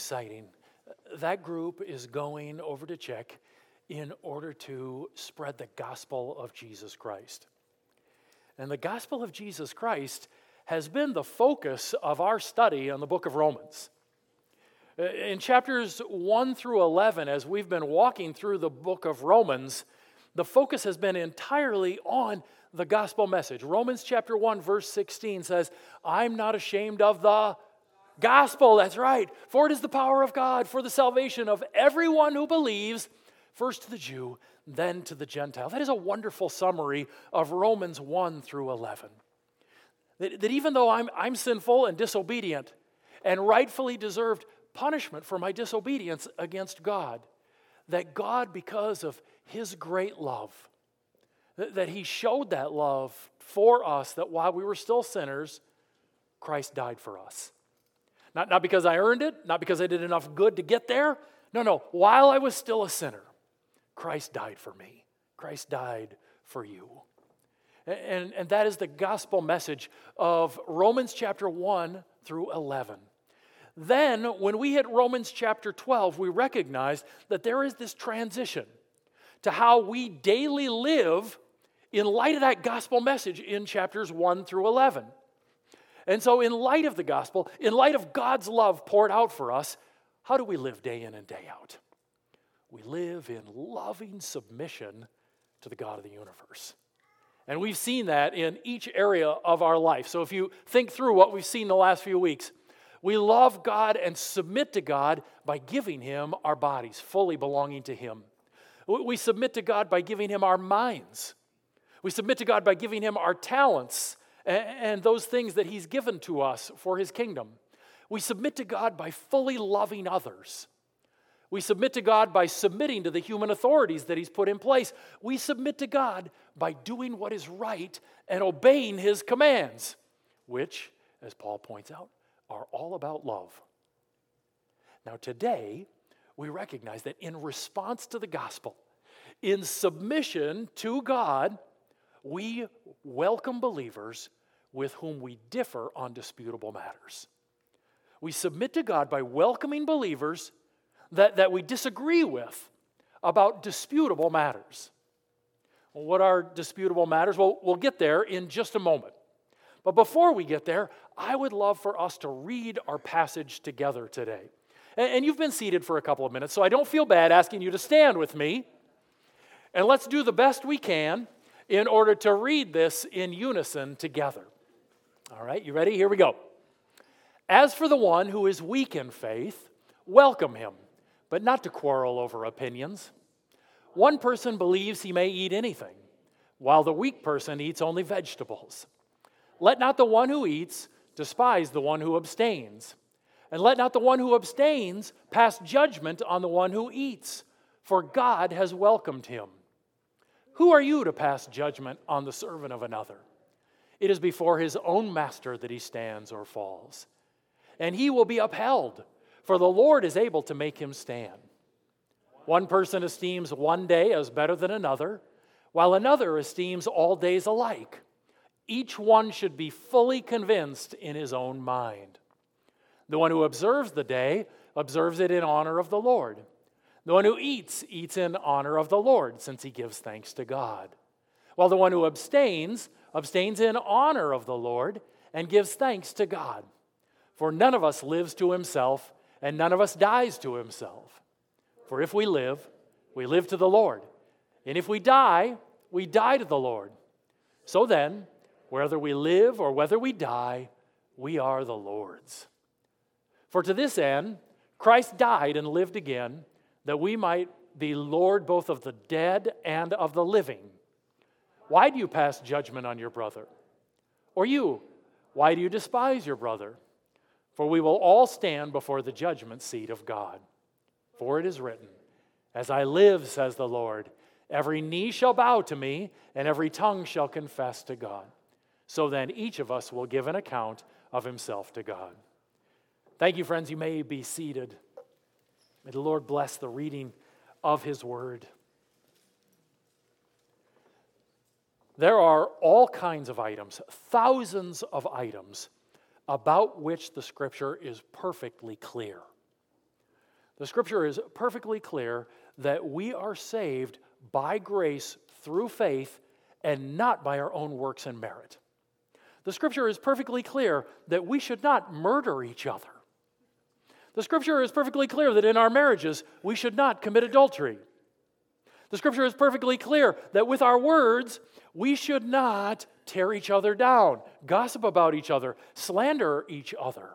exciting. That group is going over to Czech in order to spread the gospel of Jesus Christ. And the gospel of Jesus Christ has been the focus of our study on the book of Romans. In chapters 1 through 11, as we've been walking through the book of Romans, the focus has been entirely on the gospel message. Romans chapter 1, verse 16 says, I'm not ashamed of the gospel. That's right. For it is the power of God for the salvation of everyone who believes, first to the Jew, then to the Gentile. That is a wonderful summary of Romans 1 through 11. That, that even though I'm, I'm sinful and disobedient and rightfully deserved punishment for my disobedience against God, that God, because of his great love, that, that he showed that love for us, that while we were still sinners, Christ died for us. Not, not because I earned it, not because I did enough good to get there. No, no. While I was still a sinner, Christ died for me. Christ died for you. And, and that is the gospel message of Romans chapter 1 through 11. Then, when we hit Romans chapter 12, we recognize that there is this transition to how we daily live in light of that gospel message in chapters 1 through 11. And so, in light of the gospel, in light of God's love poured out for us, how do we live day in and day out? We live in loving submission to the God of the universe. And we've seen that in each area of our life. So, if you think through what we've seen the last few weeks, we love God and submit to God by giving Him our bodies, fully belonging to Him. We submit to God by giving Him our minds. We submit to God by giving Him our talents and those things that He's given to us for His kingdom. We submit to God by fully loving others. We submit to God by submitting to the human authorities that He's put in place. We submit to God by doing what is right and obeying His commands, which, as Paul points out, are all about love. Now, today, we recognize that in response to the gospel, in submission to God, we welcome believers with whom we differ on disputable matters. We submit to God by welcoming believers that, that we disagree with about disputable matters. Well, what are disputable matters? Well, we'll get there in just a moment. But before we get there, I would love for us to read our passage together today. And, and you've been seated for a couple of minutes, so I don't feel bad asking you to stand with me. And let's do the best we can in order to read this in unison together. All right, you ready? Here we go. As for the one who is weak in faith, welcome him, but not to quarrel over opinions. One person believes he may eat anything, while the weak person eats only vegetables. Let not the one who eats despise the one who abstains, and let not the one who abstains pass judgment on the one who eats, for God has welcomed him. Who are you to pass judgment on the servant of another? It is before his own master that he stands or falls. And he will be upheld, for the Lord is able to make him stand. One person esteems one day as better than another, while another esteems all days alike. Each one should be fully convinced in his own mind. The one who observes the day observes it in honor of the Lord. The one who eats, eats in honor of the Lord, since he gives thanks to God. While the one who abstains, abstains in honor of the Lord and gives thanks to God. For none of us lives to himself, and none of us dies to himself. For if we live, we live to the Lord. And if we die, we die to the Lord. So then, whether we live or whether we die, we are the Lord's. For to this end, Christ died and lived again, that we might be Lord both of the dead and of the living. Why do you pass judgment on your brother? Or you, why do you despise your brother? For we will all stand before the judgment seat of God. For it is written, As I live, says the Lord, every knee shall bow to me, and every tongue shall confess to God. So then each of us will give an account of himself to God. Thank you, friends. You may be seated. May the Lord bless the reading of his word. There are all kinds of items, thousands of items, about which the scripture is perfectly clear. The scripture is perfectly clear that we are saved by grace through faith and not by our own works and merit. The scripture is perfectly clear that we should not murder each other. The scripture is perfectly clear that in our marriages we should not commit adultery. The scripture is perfectly clear that with our words we should not tear each other down, gossip about each other, slander each other.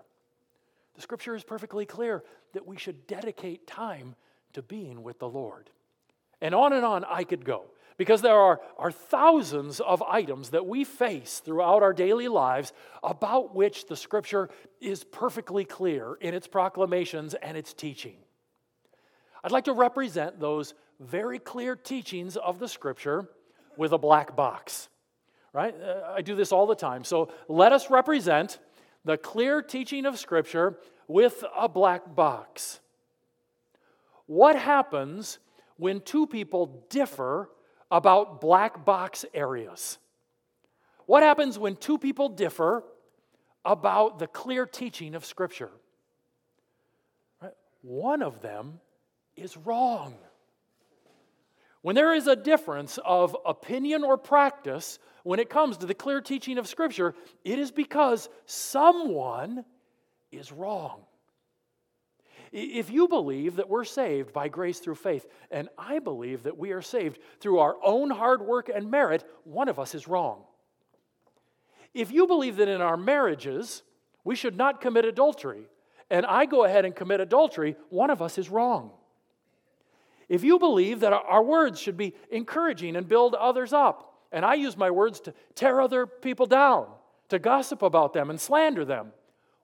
The scripture is perfectly clear that we should dedicate time to being with the Lord. And on and on I could go because there are, are thousands of items that we face throughout our daily lives about which the scripture is perfectly clear in its proclamations and its teaching. I'd like to represent those very clear teachings of the scripture with a black box. Right? Uh, I do this all the time. So let us represent the clear teaching of scripture with a black box. What happens when two people differ about black box areas? What happens when two people differ about the clear teaching of Scripture? One of them is wrong. When there is a difference of opinion or practice when it comes to the clear teaching of Scripture, it is because someone is wrong. If you believe that we're saved by grace through faith, and I believe that we are saved through our own hard work and merit, one of us is wrong. If you believe that in our marriages we should not commit adultery, and I go ahead and commit adultery, one of us is wrong. If you believe that our words should be encouraging and build others up, and I use my words to tear other people down, to gossip about them and slander them,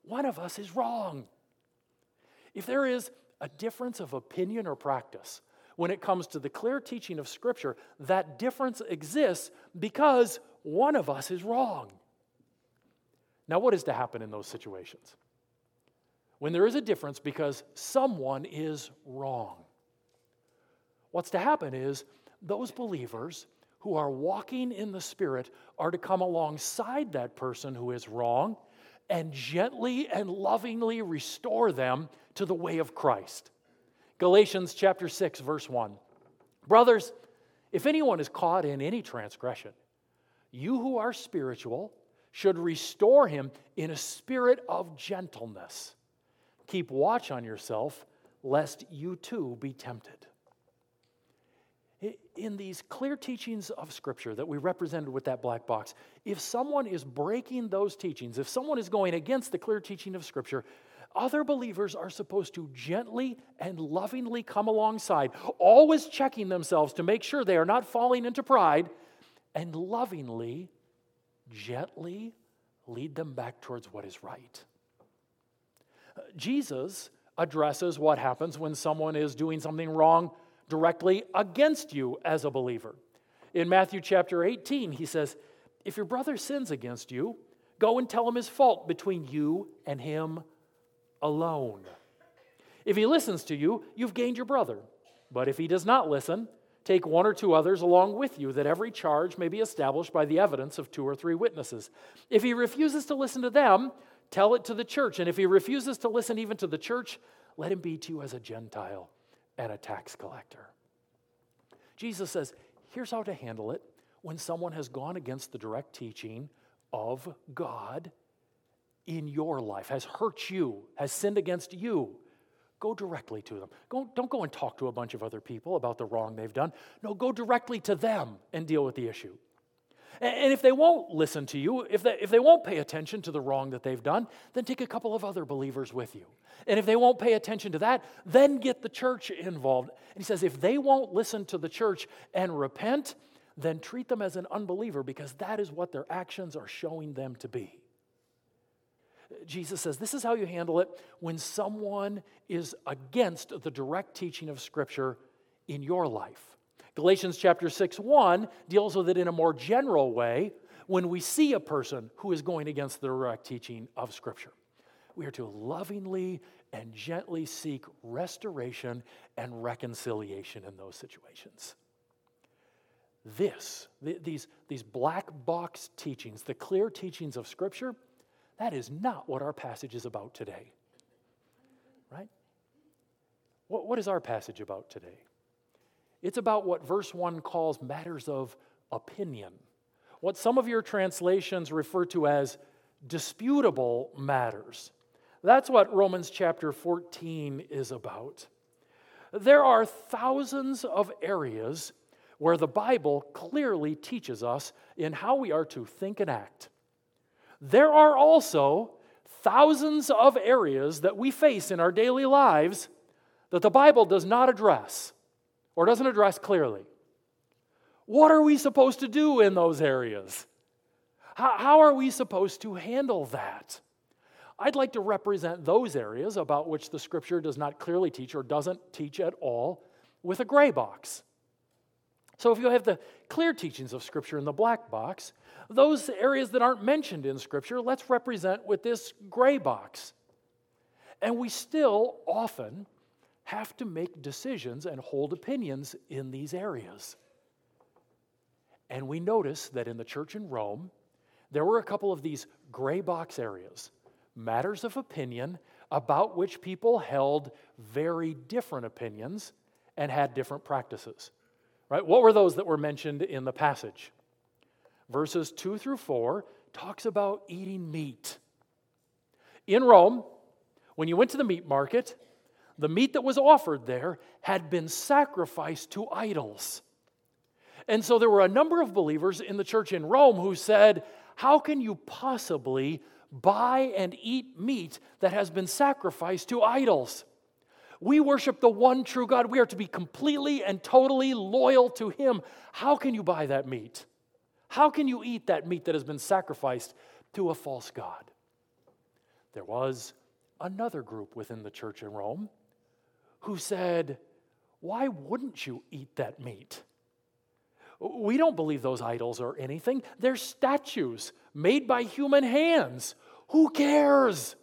one of us is wrong. If there is a difference of opinion or practice when it comes to the clear teaching of Scripture, that difference exists because one of us is wrong. Now, what is to happen in those situations? When there is a difference because someone is wrong. What's to happen is those believers who are walking in the Spirit are to come alongside that person who is wrong and gently and lovingly restore them to the way of Christ. Galatians chapter 6 verse 1. Brothers, if anyone is caught in any transgression, you who are spiritual should restore him in a spirit of gentleness. Keep watch on yourself lest you too be tempted in these clear teachings of Scripture that we represented with that black box, if someone is breaking those teachings, if someone is going against the clear teaching of Scripture, other believers are supposed to gently and lovingly come alongside, always checking themselves to make sure they are not falling into pride, and lovingly, gently lead them back towards what is right. Uh, Jesus addresses what happens when someone is doing something wrong directly against you as a believer. In Matthew chapter 18, he says, If your brother sins against you, go and tell him his fault between you and him alone. If he listens to you, you've gained your brother. But if he does not listen, take one or two others along with you, that every charge may be established by the evidence of two or three witnesses. If he refuses to listen to them, tell it to the church. And if he refuses to listen even to the church, let him be to you as a Gentile and a tax collector. Jesus says, here's how to handle it when someone has gone against the direct teaching of God in your life, has hurt you, has sinned against you. Go directly to them. Go, don't go and talk to a bunch of other people about the wrong they've done. No, go directly to them and deal with the issue. And if they won't listen to you, if they, if they won't pay attention to the wrong that they've done, then take a couple of other believers with you. And if they won't pay attention to that, then get the church involved. And he says, if they won't listen to the church and repent, then treat them as an unbeliever because that is what their actions are showing them to be. Jesus says, This is how you handle it when someone is against the direct teaching of Scripture in your life. Galatians chapter 6 1 deals with it in a more general way when we see a person who is going against the direct teaching of Scripture. We are to lovingly and gently seek restoration and reconciliation in those situations. This, these, these black box teachings, the clear teachings of Scripture, that is not what our passage is about today. Right? What, what is our passage about today? It's about what verse 1 calls matters of opinion, what some of your translations refer to as disputable matters. That's what Romans chapter 14 is about. There are thousands of areas where the Bible clearly teaches us in how we are to think and act. There are also thousands of areas that we face in our daily lives that the Bible does not address or doesn't address clearly. What are we supposed to do in those areas? How, how are we supposed to handle that? I'd like to represent those areas about which the scripture does not clearly teach or doesn't teach at all with a gray box. So if you have the clear teachings of scripture in the black box, those areas that aren't mentioned in scripture, let's represent with this gray box. And we still often have to make decisions and hold opinions in these areas. And we notice that in the church in Rome, there were a couple of these gray box areas, matters of opinion about which people held very different opinions and had different practices. Right? What were those that were mentioned in the passage? Verses 2 through 4 talks about eating meat. In Rome, when you went to the meat market, the meat that was offered there had been sacrificed to idols. And so there were a number of believers in the church in Rome who said, How can you possibly buy and eat meat that has been sacrificed to idols? We worship the one true God. We are to be completely and totally loyal to Him. How can you buy that meat? How can you eat that meat that has been sacrificed to a false God? There was another group within the church in Rome who said, Why wouldn't you eat that meat? We don't believe those idols are anything. They're statues made by human hands. Who cares?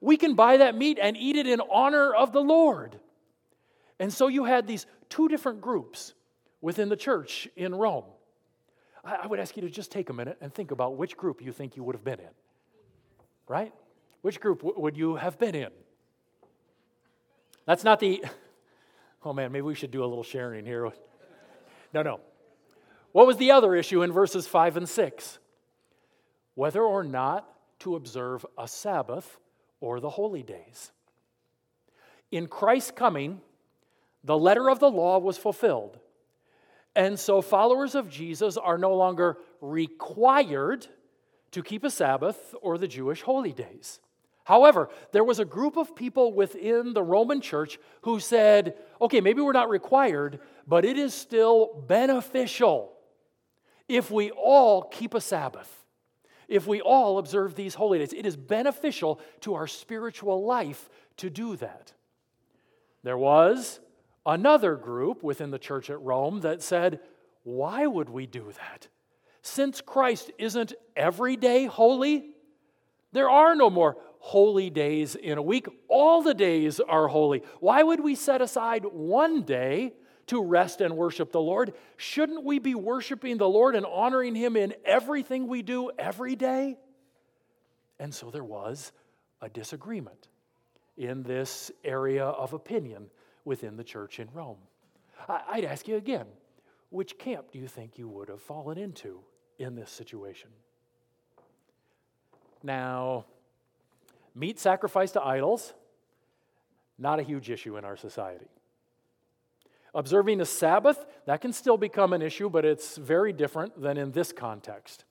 We can buy that meat and eat it in honor of the Lord. And so you had these two different groups within the church in Rome. I would ask you to just take a minute and think about which group you think you would have been in. Right? Which group would you have been in? That's not the, oh man, maybe we should do a little sharing here. No, no. What was the other issue in verses 5 and 6? Whether or not to observe a Sabbath or the holy days. In Christ's coming, the letter of the law was fulfilled. And so followers of Jesus are no longer required to keep a Sabbath or the Jewish holy days. However, there was a group of people within the Roman church who said, okay, maybe we're not required, but it is still beneficial if we all keep a Sabbath, if we all observe these holy days. It is beneficial to our spiritual life to do that. There was another group within the church at Rome that said, why would we do that? Since Christ isn't every day holy, there are no more holy days in a week. All the days are holy. Why would we set aside one day to rest and worship the Lord? Shouldn't we be worshiping the Lord and honoring Him in everything we do every day? And so there was a disagreement in this area of opinion within the church in Rome. I'd ask you again which camp do you think you would have fallen into in this situation? Now, Meat sacrificed to idols, not a huge issue in our society. Observing the Sabbath, that can still become an issue, but it's very different than in this context.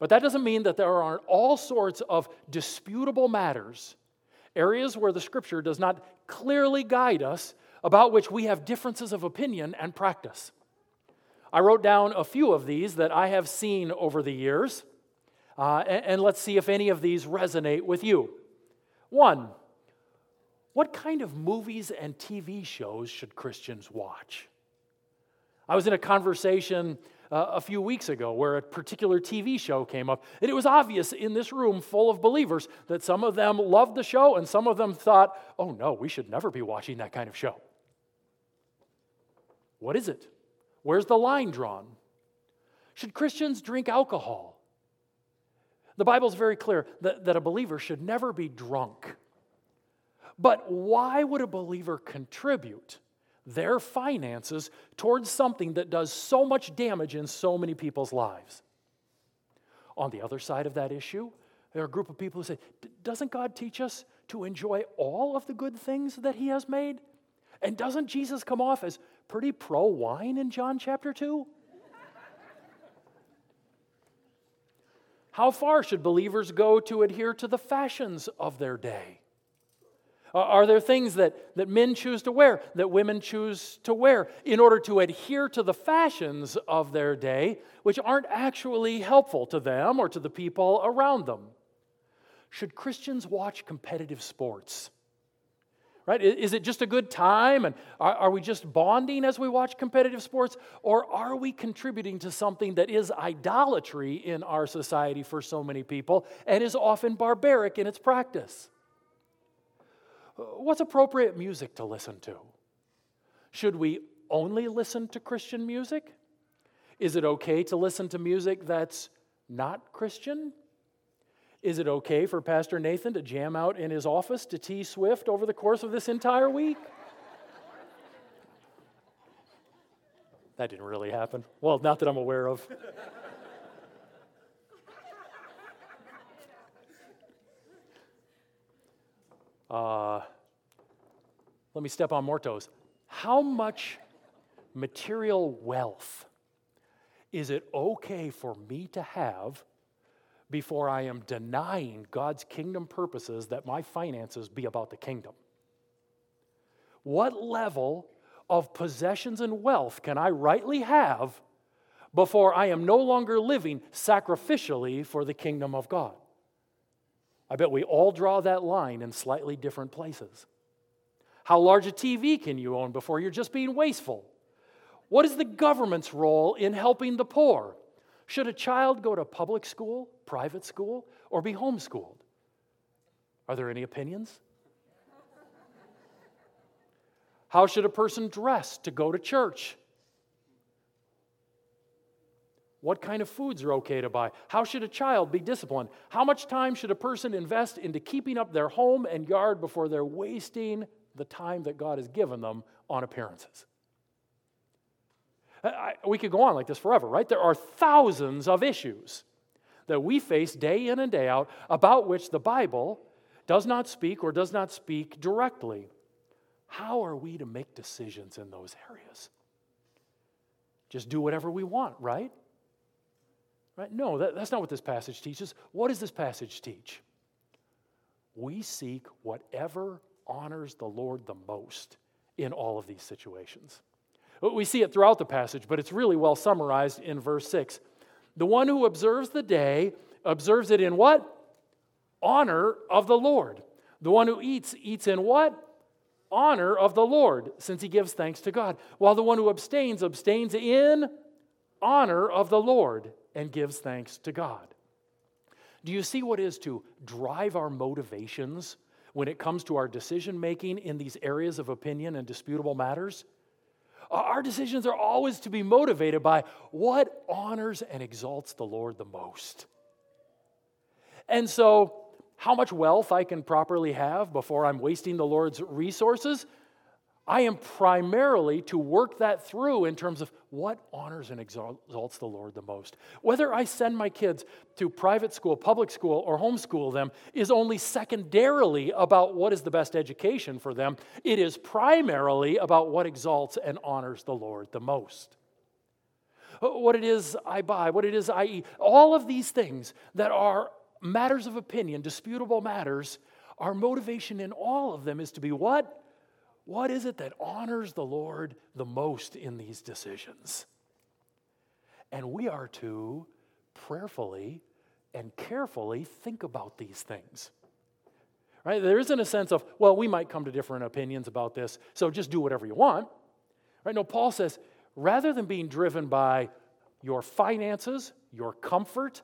But that doesn't mean that there aren't all sorts of disputable matters, areas where the scripture does not clearly guide us, about which we have differences of opinion and practice. I wrote down a few of these that I have seen over the years. Uh, and, and let's see if any of these resonate with you. One, what kind of movies and TV shows should Christians watch? I was in a conversation uh, a few weeks ago where a particular TV show came up, and it was obvious in this room full of believers that some of them loved the show and some of them thought, oh no, we should never be watching that kind of show. What is it? Where's the line drawn? Should Christians drink alcohol? The Bible is very clear that, that a believer should never be drunk. But why would a believer contribute their finances towards something that does so much damage in so many people's lives? On the other side of that issue, there are a group of people who say, Doesn't God teach us to enjoy all of the good things that He has made? And doesn't Jesus come off as pretty pro wine in John chapter 2? How far should believers go to adhere to the fashions of their day? Are there things that, that men choose to wear, that women choose to wear, in order to adhere to the fashions of their day, which aren't actually helpful to them or to the people around them? Should Christians watch competitive sports? Right? Is it just a good time? And are, are we just bonding as we watch competitive sports? Or are we contributing to something that is idolatry in our society for so many people and is often barbaric in its practice? What's appropriate music to listen to? Should we only listen to Christian music? Is it okay to listen to music that's not Christian? Is it okay for Pastor Nathan to jam out in his office to T Swift over the course of this entire week? that didn't really happen. Well, not that I'm aware of. Uh, let me step on more toes. How much material wealth is it okay for me to have before I am denying God's kingdom purposes that my finances be about the kingdom? What level of possessions and wealth can I rightly have before I am no longer living sacrificially for the kingdom of God? I bet we all draw that line in slightly different places. How large a TV can you own before you're just being wasteful? What is the government's role in helping the poor? Should a child go to public school, private school, or be homeschooled? Are there any opinions? How should a person dress to go to church? What kind of foods are okay to buy? How should a child be disciplined? How much time should a person invest into keeping up their home and yard before they're wasting the time that God has given them on appearances? I, we could go on like this forever, right? There are thousands of issues that we face day in and day out about which the Bible does not speak or does not speak directly. How are we to make decisions in those areas? Just do whatever we want, right? Right? No, that, that's not what this passage teaches. What does this passage teach? We seek whatever honors the Lord the most in all of these situations. We see it throughout the passage, but it's really well summarized in verse 6. The one who observes the day observes it in what? Honor of the Lord. The one who eats, eats in what? Honor of the Lord, since he gives thanks to God. While the one who abstains, abstains in honor of the Lord and gives thanks to God. Do you see what is to drive our motivations when it comes to our decision making in these areas of opinion and disputable matters? Our decisions are always to be motivated by what honors and exalts the Lord the most. And so, how much wealth I can properly have before I'm wasting the Lord's resources, I am primarily to work that through in terms of what honors and exalts the Lord the most. Whether I send my kids to private school, public school, or homeschool them is only secondarily about what is the best education for them. It is primarily about what exalts and honors the Lord the most. What it is I buy, what it is I eat, all of these things that are matters of opinion, disputable matters, our motivation in all of them is to be what? What is it that honors the Lord the most in these decisions? And we are to prayerfully and carefully think about these things. Right? There isn't a sense of, well, we might come to different opinions about this, so just do whatever you want. Right? No, Paul says, rather than being driven by your finances, your comfort,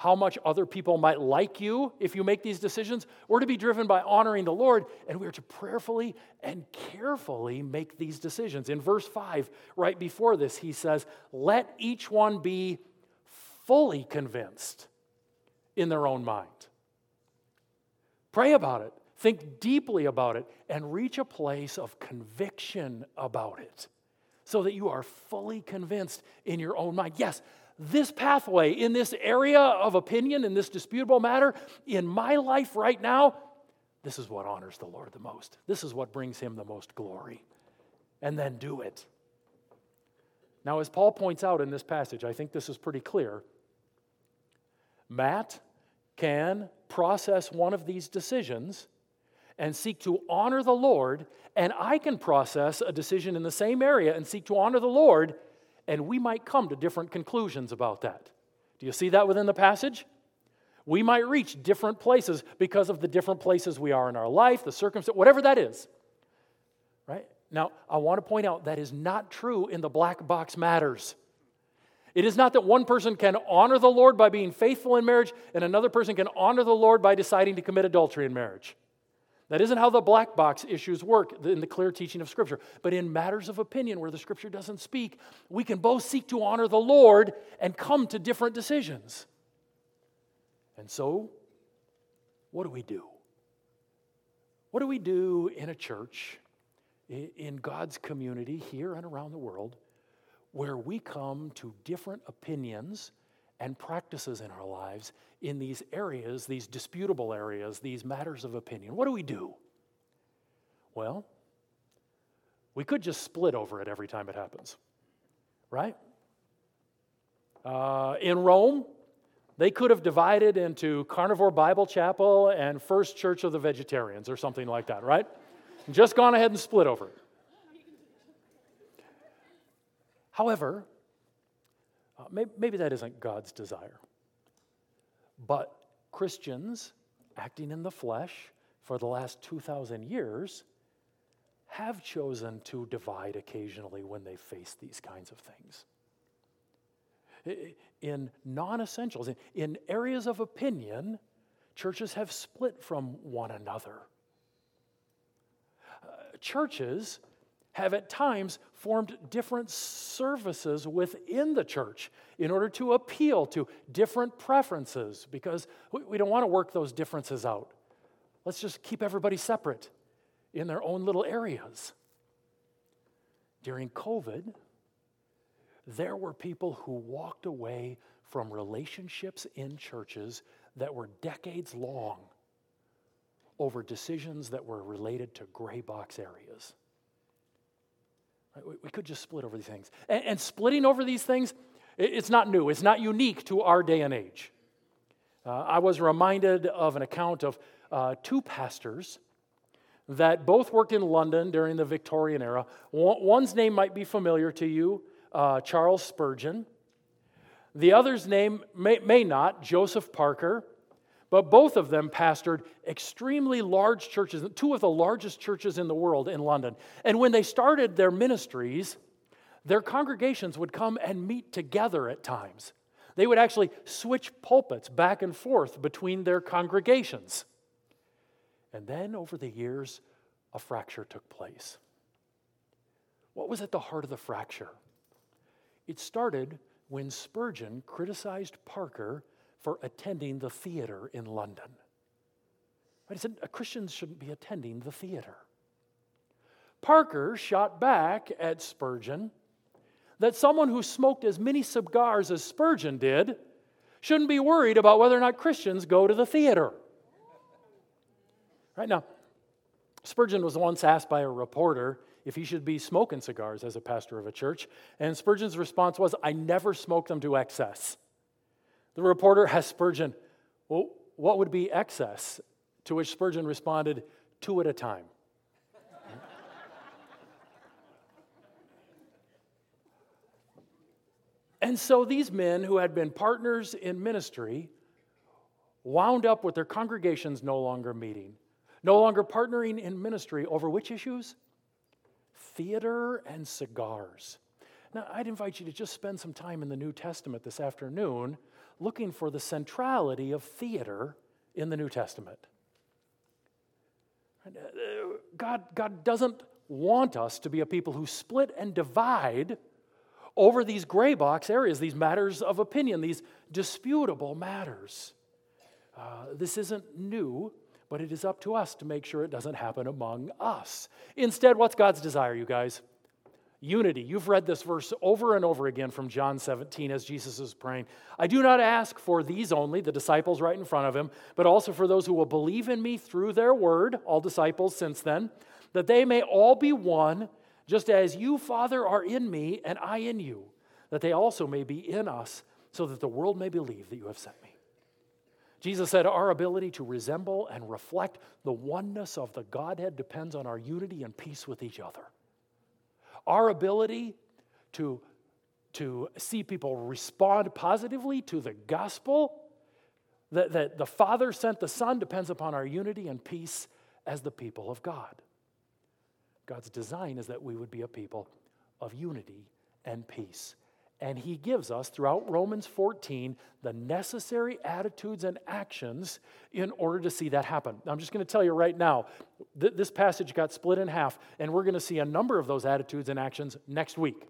how much other people might like you if you make these decisions. We're to be driven by honoring the Lord, and we're to prayerfully and carefully make these decisions. In verse 5, right before this, he says, Let each one be fully convinced in their own mind. Pray about it. think deeply about it, and reach a place of conviction about it so that you are fully convinced in your own mind. Yes, this pathway in this area of opinion, in this disputable matter, in my life right now, this is what honors the Lord the most. This is what brings him the most glory. And then do it. Now, as Paul points out in this passage, I think this is pretty clear. Matt can process one of these decisions and seek to honor the Lord, and I can process a decision in the same area and seek to honor the Lord, and we might come to different conclusions about that. Do you see that within the passage? We might reach different places because of the different places we are in our life, the circumstance, whatever that is. Right? Now, I want to point out that is not true in the black box matters. It is not that one person can honor the Lord by being faithful in marriage and another person can honor the Lord by deciding to commit adultery in marriage. That isn't how the black box issues work in the clear teaching of Scripture. But in matters of opinion where the Scripture doesn't speak, we can both seek to honor the Lord and come to different decisions. And so, what do we do? What do we do in a church, in God's community here and around the world, where we come to different opinions and practices in our lives in these areas, these disputable areas, these matters of opinion? What do we do? Well, we could just split over it every time it happens, right? Uh, in Rome, they could have divided into Carnivore Bible Chapel and First Church of the Vegetarians or something like that, right? Just gone ahead and split over it. However, uh, maybe, maybe that isn't God's desire. But Christians acting in the flesh for the last 2,000 years have chosen to divide occasionally when they face these kinds of things in non essentials, in, in areas of opinion, churches have split from one another. Uh, churches have at times formed different services within the church in order to appeal to different preferences because we, don't want to work those differences out. Let's just keep everybody separate in their own little areas. During COVID, there were people who walked away from relationships in churches that were decades long over decisions that were related to gray box areas. We could just split over these things. And, splitting over these things, it's not new, it's not unique to our day and age. Uh, I was reminded of an account of uh, two pastors that both worked in London during the Victorian era. One's name might be familiar to you uh, Charles Spurgeon. The other's name may, may not, Joseph Parker, but both of them pastored extremely large churches, two of the largest churches in the world in London. And when they started their ministries, their congregations would come and meet together at times. They would actually switch pulpits back and forth between their congregations. And then over the years, a fracture took place. What was at the heart of the fracture? It started when Spurgeon criticized Parker for attending the theater in London. He said uh, Christians shouldn't be attending the theater. Parker shot back at Spurgeon that someone who smoked as many cigars as Spurgeon did shouldn't be worried about whether or not Christians go to the theater. Right now, Spurgeon was once asked by a reporter if he should be smoking cigars as a pastor of a church. And Spurgeon's response was, I never smoke them to excess. The reporter asked Spurgeon, Well, what would be excess? To which Spurgeon responded, Two at a time. and so these men who had been partners in ministry wound up with their congregations no longer meeting, no longer partnering in ministry over which issues? theater and cigars. Now, I'd invite you to just spend some time in the New Testament this afternoon looking for the centrality of theater in the New Testament. Uh, God, God doesn't want us to be a people who split and divide over these gray box areas, these matters of opinion, these disputable matters. Uh, this isn't new, but it is up to us to make sure it doesn't happen among us. Instead, what's God's desire, you guys? Unity. You've read this verse over and over again from John 17 as Jesus is praying. I do not ask for these only, the disciples right in front of him, but also for those who will believe in me through their word, all disciples since then, that they may all be one, just as you, Father, are in me and I in you, that they also may be in us, so that the world may believe that you have sent me. Jesus said, Our ability to resemble and reflect the oneness of the Godhead depends on our unity and peace with each other. Our ability to, to see people respond positively to the gospel that, that the Father sent the Son depends upon our unity and peace as the people of God. God's design is that we would be a people of unity and peace. And he gives us throughout Romans 14 the necessary attitudes and actions in order to see that happen. I'm just going to tell you right now, th- this passage got split in half, and we're going to see a number of those attitudes and actions next week.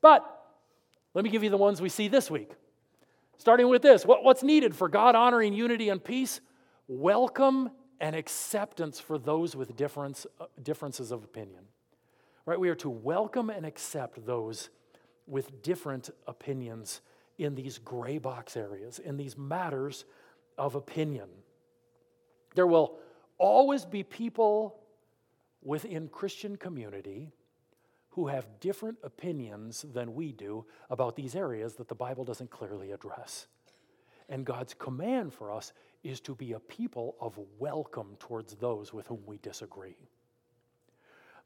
But let me give you the ones we see this week. Starting with this what, what's needed for God honoring unity and peace? Welcome and acceptance for those with difference, uh, differences of opinion. Right? We are to welcome and accept those with different opinions in these gray box areas, in these matters of opinion. There will always be people within Christian community who have different opinions than we do about these areas that the Bible doesn't clearly address. And God's command for us is to be a people of welcome towards those with whom we disagree.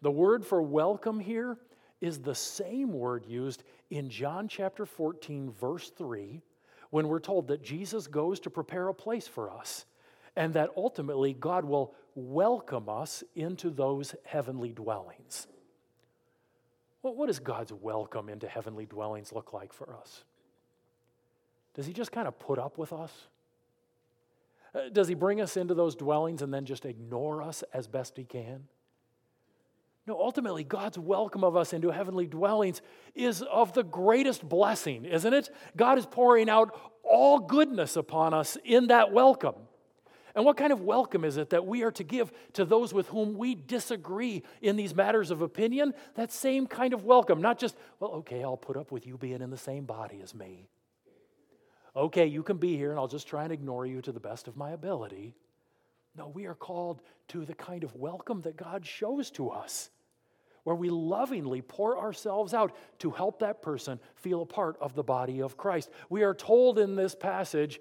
The word for welcome here is the same word used in John chapter 14, verse 3, when we're told that Jesus goes to prepare a place for us and that ultimately God will welcome us into those heavenly dwellings. Well, what does God's welcome into heavenly dwellings look like for us? Does He just kind of put up with us? Uh, does He bring us into those dwellings and then just ignore us as best He can? No, ultimately, God's welcome of us into heavenly dwellings is of the greatest blessing, isn't it? God is pouring out all goodness upon us in that welcome. And what kind of welcome is it that we are to give to those with whom we disagree in these matters of opinion? That same kind of welcome, not just, well, okay, I'll put up with you being in the same body as me. Okay, you can be here and I'll just try and ignore you to the best of my ability. No, we are called to the kind of welcome that God shows to us where we lovingly pour ourselves out to help that person feel a part of the body of Christ. We are told in this passage,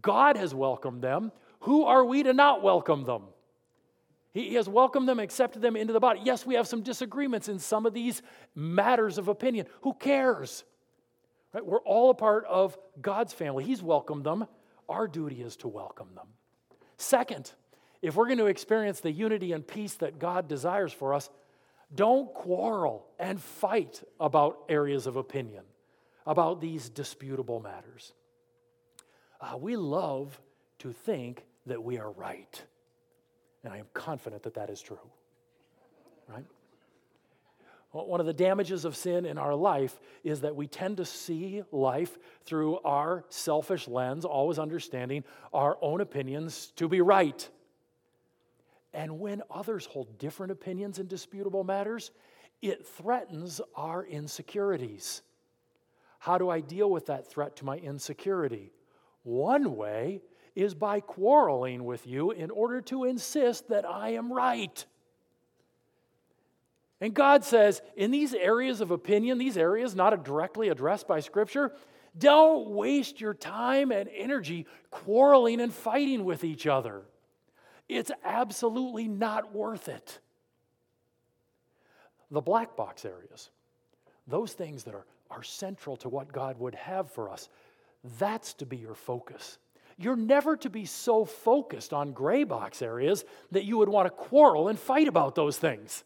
God has welcomed them. Who are we to not welcome them? He has welcomed them, accepted them into the body. Yes, we have some disagreements in some of these matters of opinion. Who cares? Right? We're all a part of God's family. He's welcomed them. Our duty is to welcome them. Second, if we're going to experience the unity and peace that God desires for us, don't quarrel and fight about areas of opinion, about these disputable matters. Uh, we love to think that we are right. And I am confident that that is true. Right? One of the damages of sin in our life is that we tend to see life through our selfish lens, always understanding our own opinions to be right. And when others hold different opinions in disputable matters, it threatens our insecurities. How do I deal with that threat to my insecurity? One way is by quarreling with you in order to insist that I am right. And God says, in these areas of opinion, these areas not directly addressed by Scripture, don't waste your time and energy quarreling and fighting with each other. It's absolutely not worth it. The black box areas, those things that are, are central to what God would have for us, that's to be your focus. You're never to be so focused on gray box areas that you would want to quarrel and fight about those things.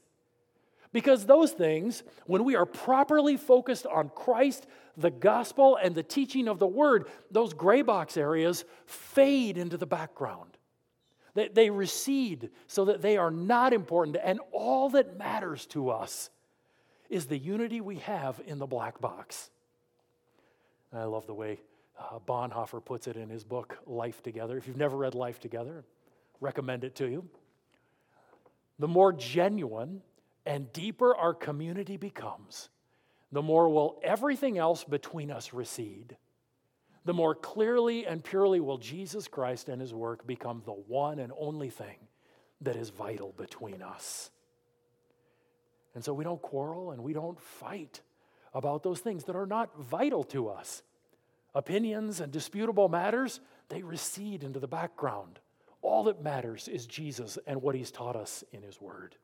Because those things, when we are properly focused on Christ, the gospel, and the teaching of the word, those gray box areas fade into the background. They, they recede so that they are not important. And all that matters to us is the unity we have in the black box. And I love the way uh, Bonhoeffer puts it in his book, Life Together. If you've never read Life Together, recommend it to you, the more genuine and deeper our community becomes, the more will everything else between us recede. The more clearly and purely will Jesus Christ and his work become the one and only thing that is vital between us. And so we don't quarrel and we don't fight about those things that are not vital to us. Opinions and disputable matters, they recede into the background. All that matters is Jesus and what he's taught us in his word.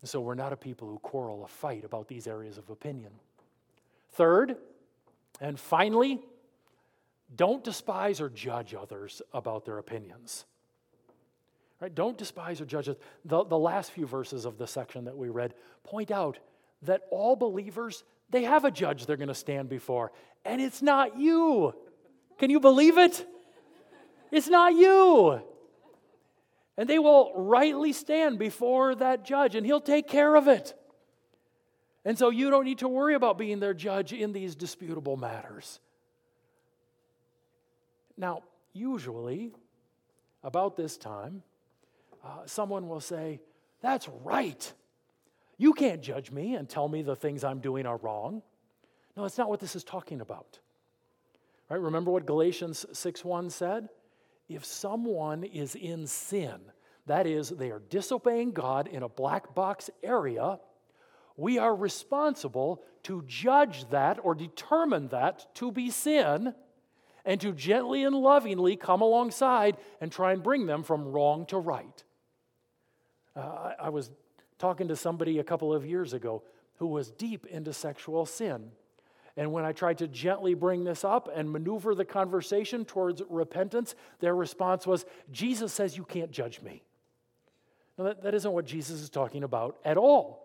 And so we're not a people who quarrel or fight about these areas of opinion. Third, and finally, don't despise or judge others about their opinions. Right? Don't despise or judge. The, the last few verses of the section that we read point out that all believers, they have a judge they're going to stand before, and it's not you. Can you believe it? It's not you. And they will rightly stand before that judge, and he'll take care of it. And so you don't need to worry about being their judge in these disputable matters. Now, usually, about this time, uh, someone will say, That's right. You can't judge me and tell me the things I'm doing are wrong. No, that's not what this is talking about. Right? Remember what Galatians 6:1 said? If someone is in sin, that is, they are disobeying God in a black box area, we are responsible to judge that or determine that to be sin and to gently and lovingly come alongside and try and bring them from wrong to right. Uh, I, I was talking to somebody a couple of years ago who was deep into sexual sin. And when I tried to gently bring this up and maneuver the conversation towards repentance, their response was, Jesus says you can't judge me. Now, that, that isn't what Jesus is talking about at all.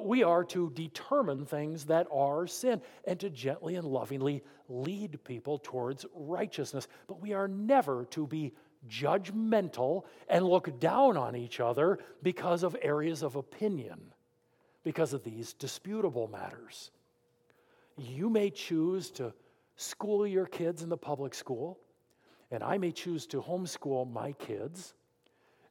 We are to determine things that are sin and to gently and lovingly lead people towards righteousness. But we are never to be judgmental and look down on each other because of areas of opinion, because of these disputable matters. You may choose to school your kids in the public school, and I may choose to homeschool my kids.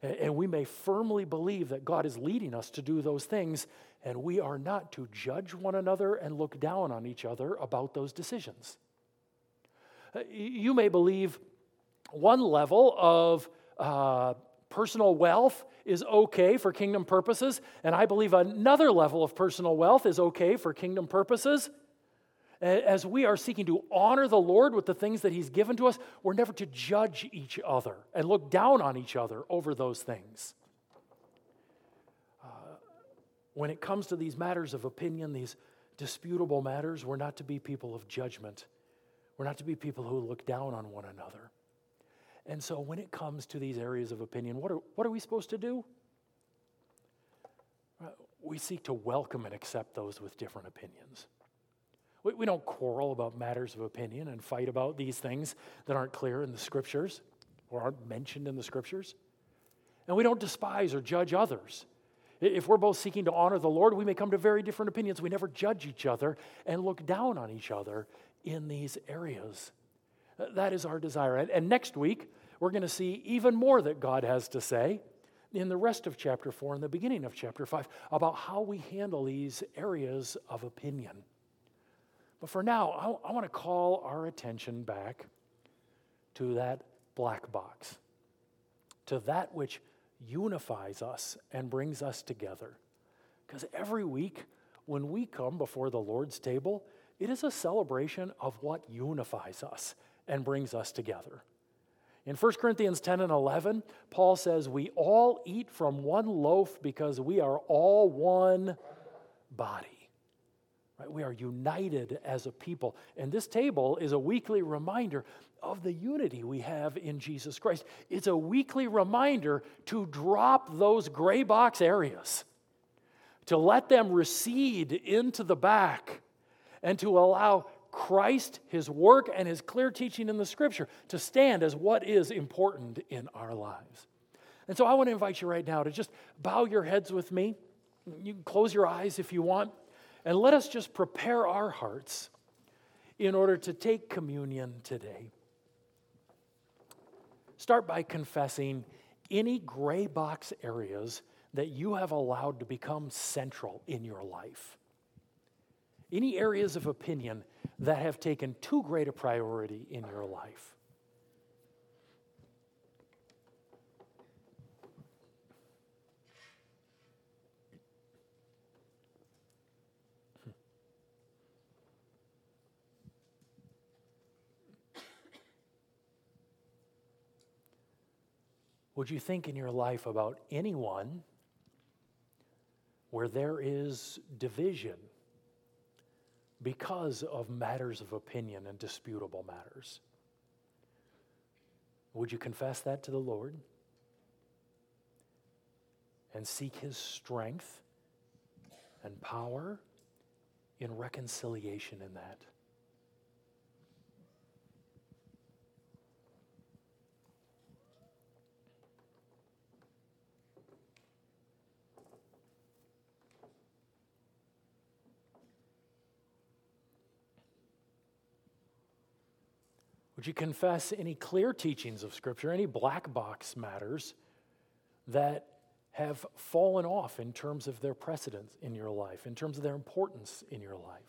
And we may firmly believe that God is leading us to do those things, and we are not to judge one another and look down on each other about those decisions. You may believe one level of uh, personal wealth is okay for kingdom purposes, and I believe another level of personal wealth is okay for kingdom purposes. As we are seeking to honor the Lord with the things that He's given to us, we're never to judge each other and look down on each other over those things. Uh, when it comes to these matters of opinion, these disputable matters, we're not to be people of judgment. We're not to be people who look down on one another. And so when it comes to these areas of opinion, what are, what are we supposed to do? Uh, we seek to welcome and accept those with different opinions. We, we don't quarrel about matters of opinion and fight about these things that aren't clear in the scriptures or aren't mentioned in the scriptures. And we don't despise or judge others. If we're both seeking to honor the Lord, we may come to very different opinions. We never judge each other and look down on each other in these areas. That is our desire. And, next week, we're going to see even more that God has to say in the rest of chapter 4 and the beginning of chapter 5 about how we handle these areas of opinion. But for now, I, I want to call our attention back to that black box, to that which unifies us and brings us together. Because every week, when we come before the Lord's table, it is a celebration of what unifies us and brings us together. In 1 Corinthians 10 and 11, Paul says, We all eat from one loaf because we are all one body. Right? We are united as a people. And this table is a weekly reminder of the unity we have in Jesus Christ. It's a weekly reminder to drop those gray box areas, to let them recede into the back, and to allow Christ, his work, and his clear teaching in the scripture to stand as what is important in our lives. And so I want to invite you right now to just bow your heads with me. You can close your eyes if you want, and let us just prepare our hearts in order to take communion today. Start by confessing any gray box areas that you have allowed to become central in your life. Any areas of opinion that have taken too great a priority in your life. Would you think in your life about anyone where there is division because of matters of opinion and disputable matters? Would you confess that to the Lord and seek His strength and power in reconciliation in that? Would you confess any clear teachings of Scripture, any black box matters that have fallen off in terms of their precedence in your life, in terms of their importance in your life?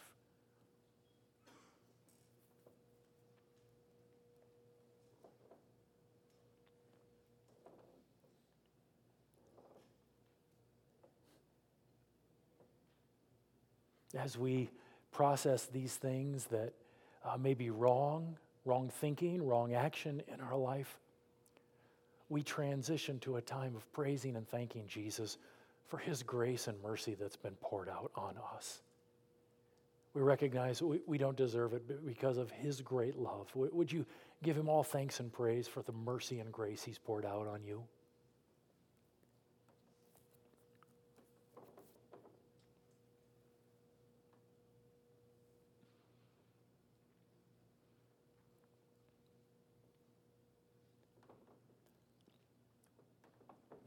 As we process these things that uh, may be wrong wrong thinking, wrong action in our life, we transition to a time of praising and thanking Jesus for his grace and mercy that's been poured out on us. We recognize we, we don't deserve it, but because of his great love, would you give him all thanks and praise for the mercy and grace he's poured out on you?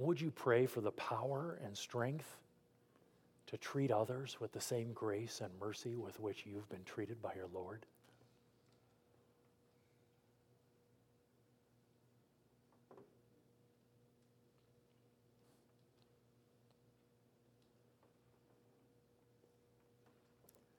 Would you pray for the power and strength to treat others with the same grace and mercy with which you've been treated by your Lord?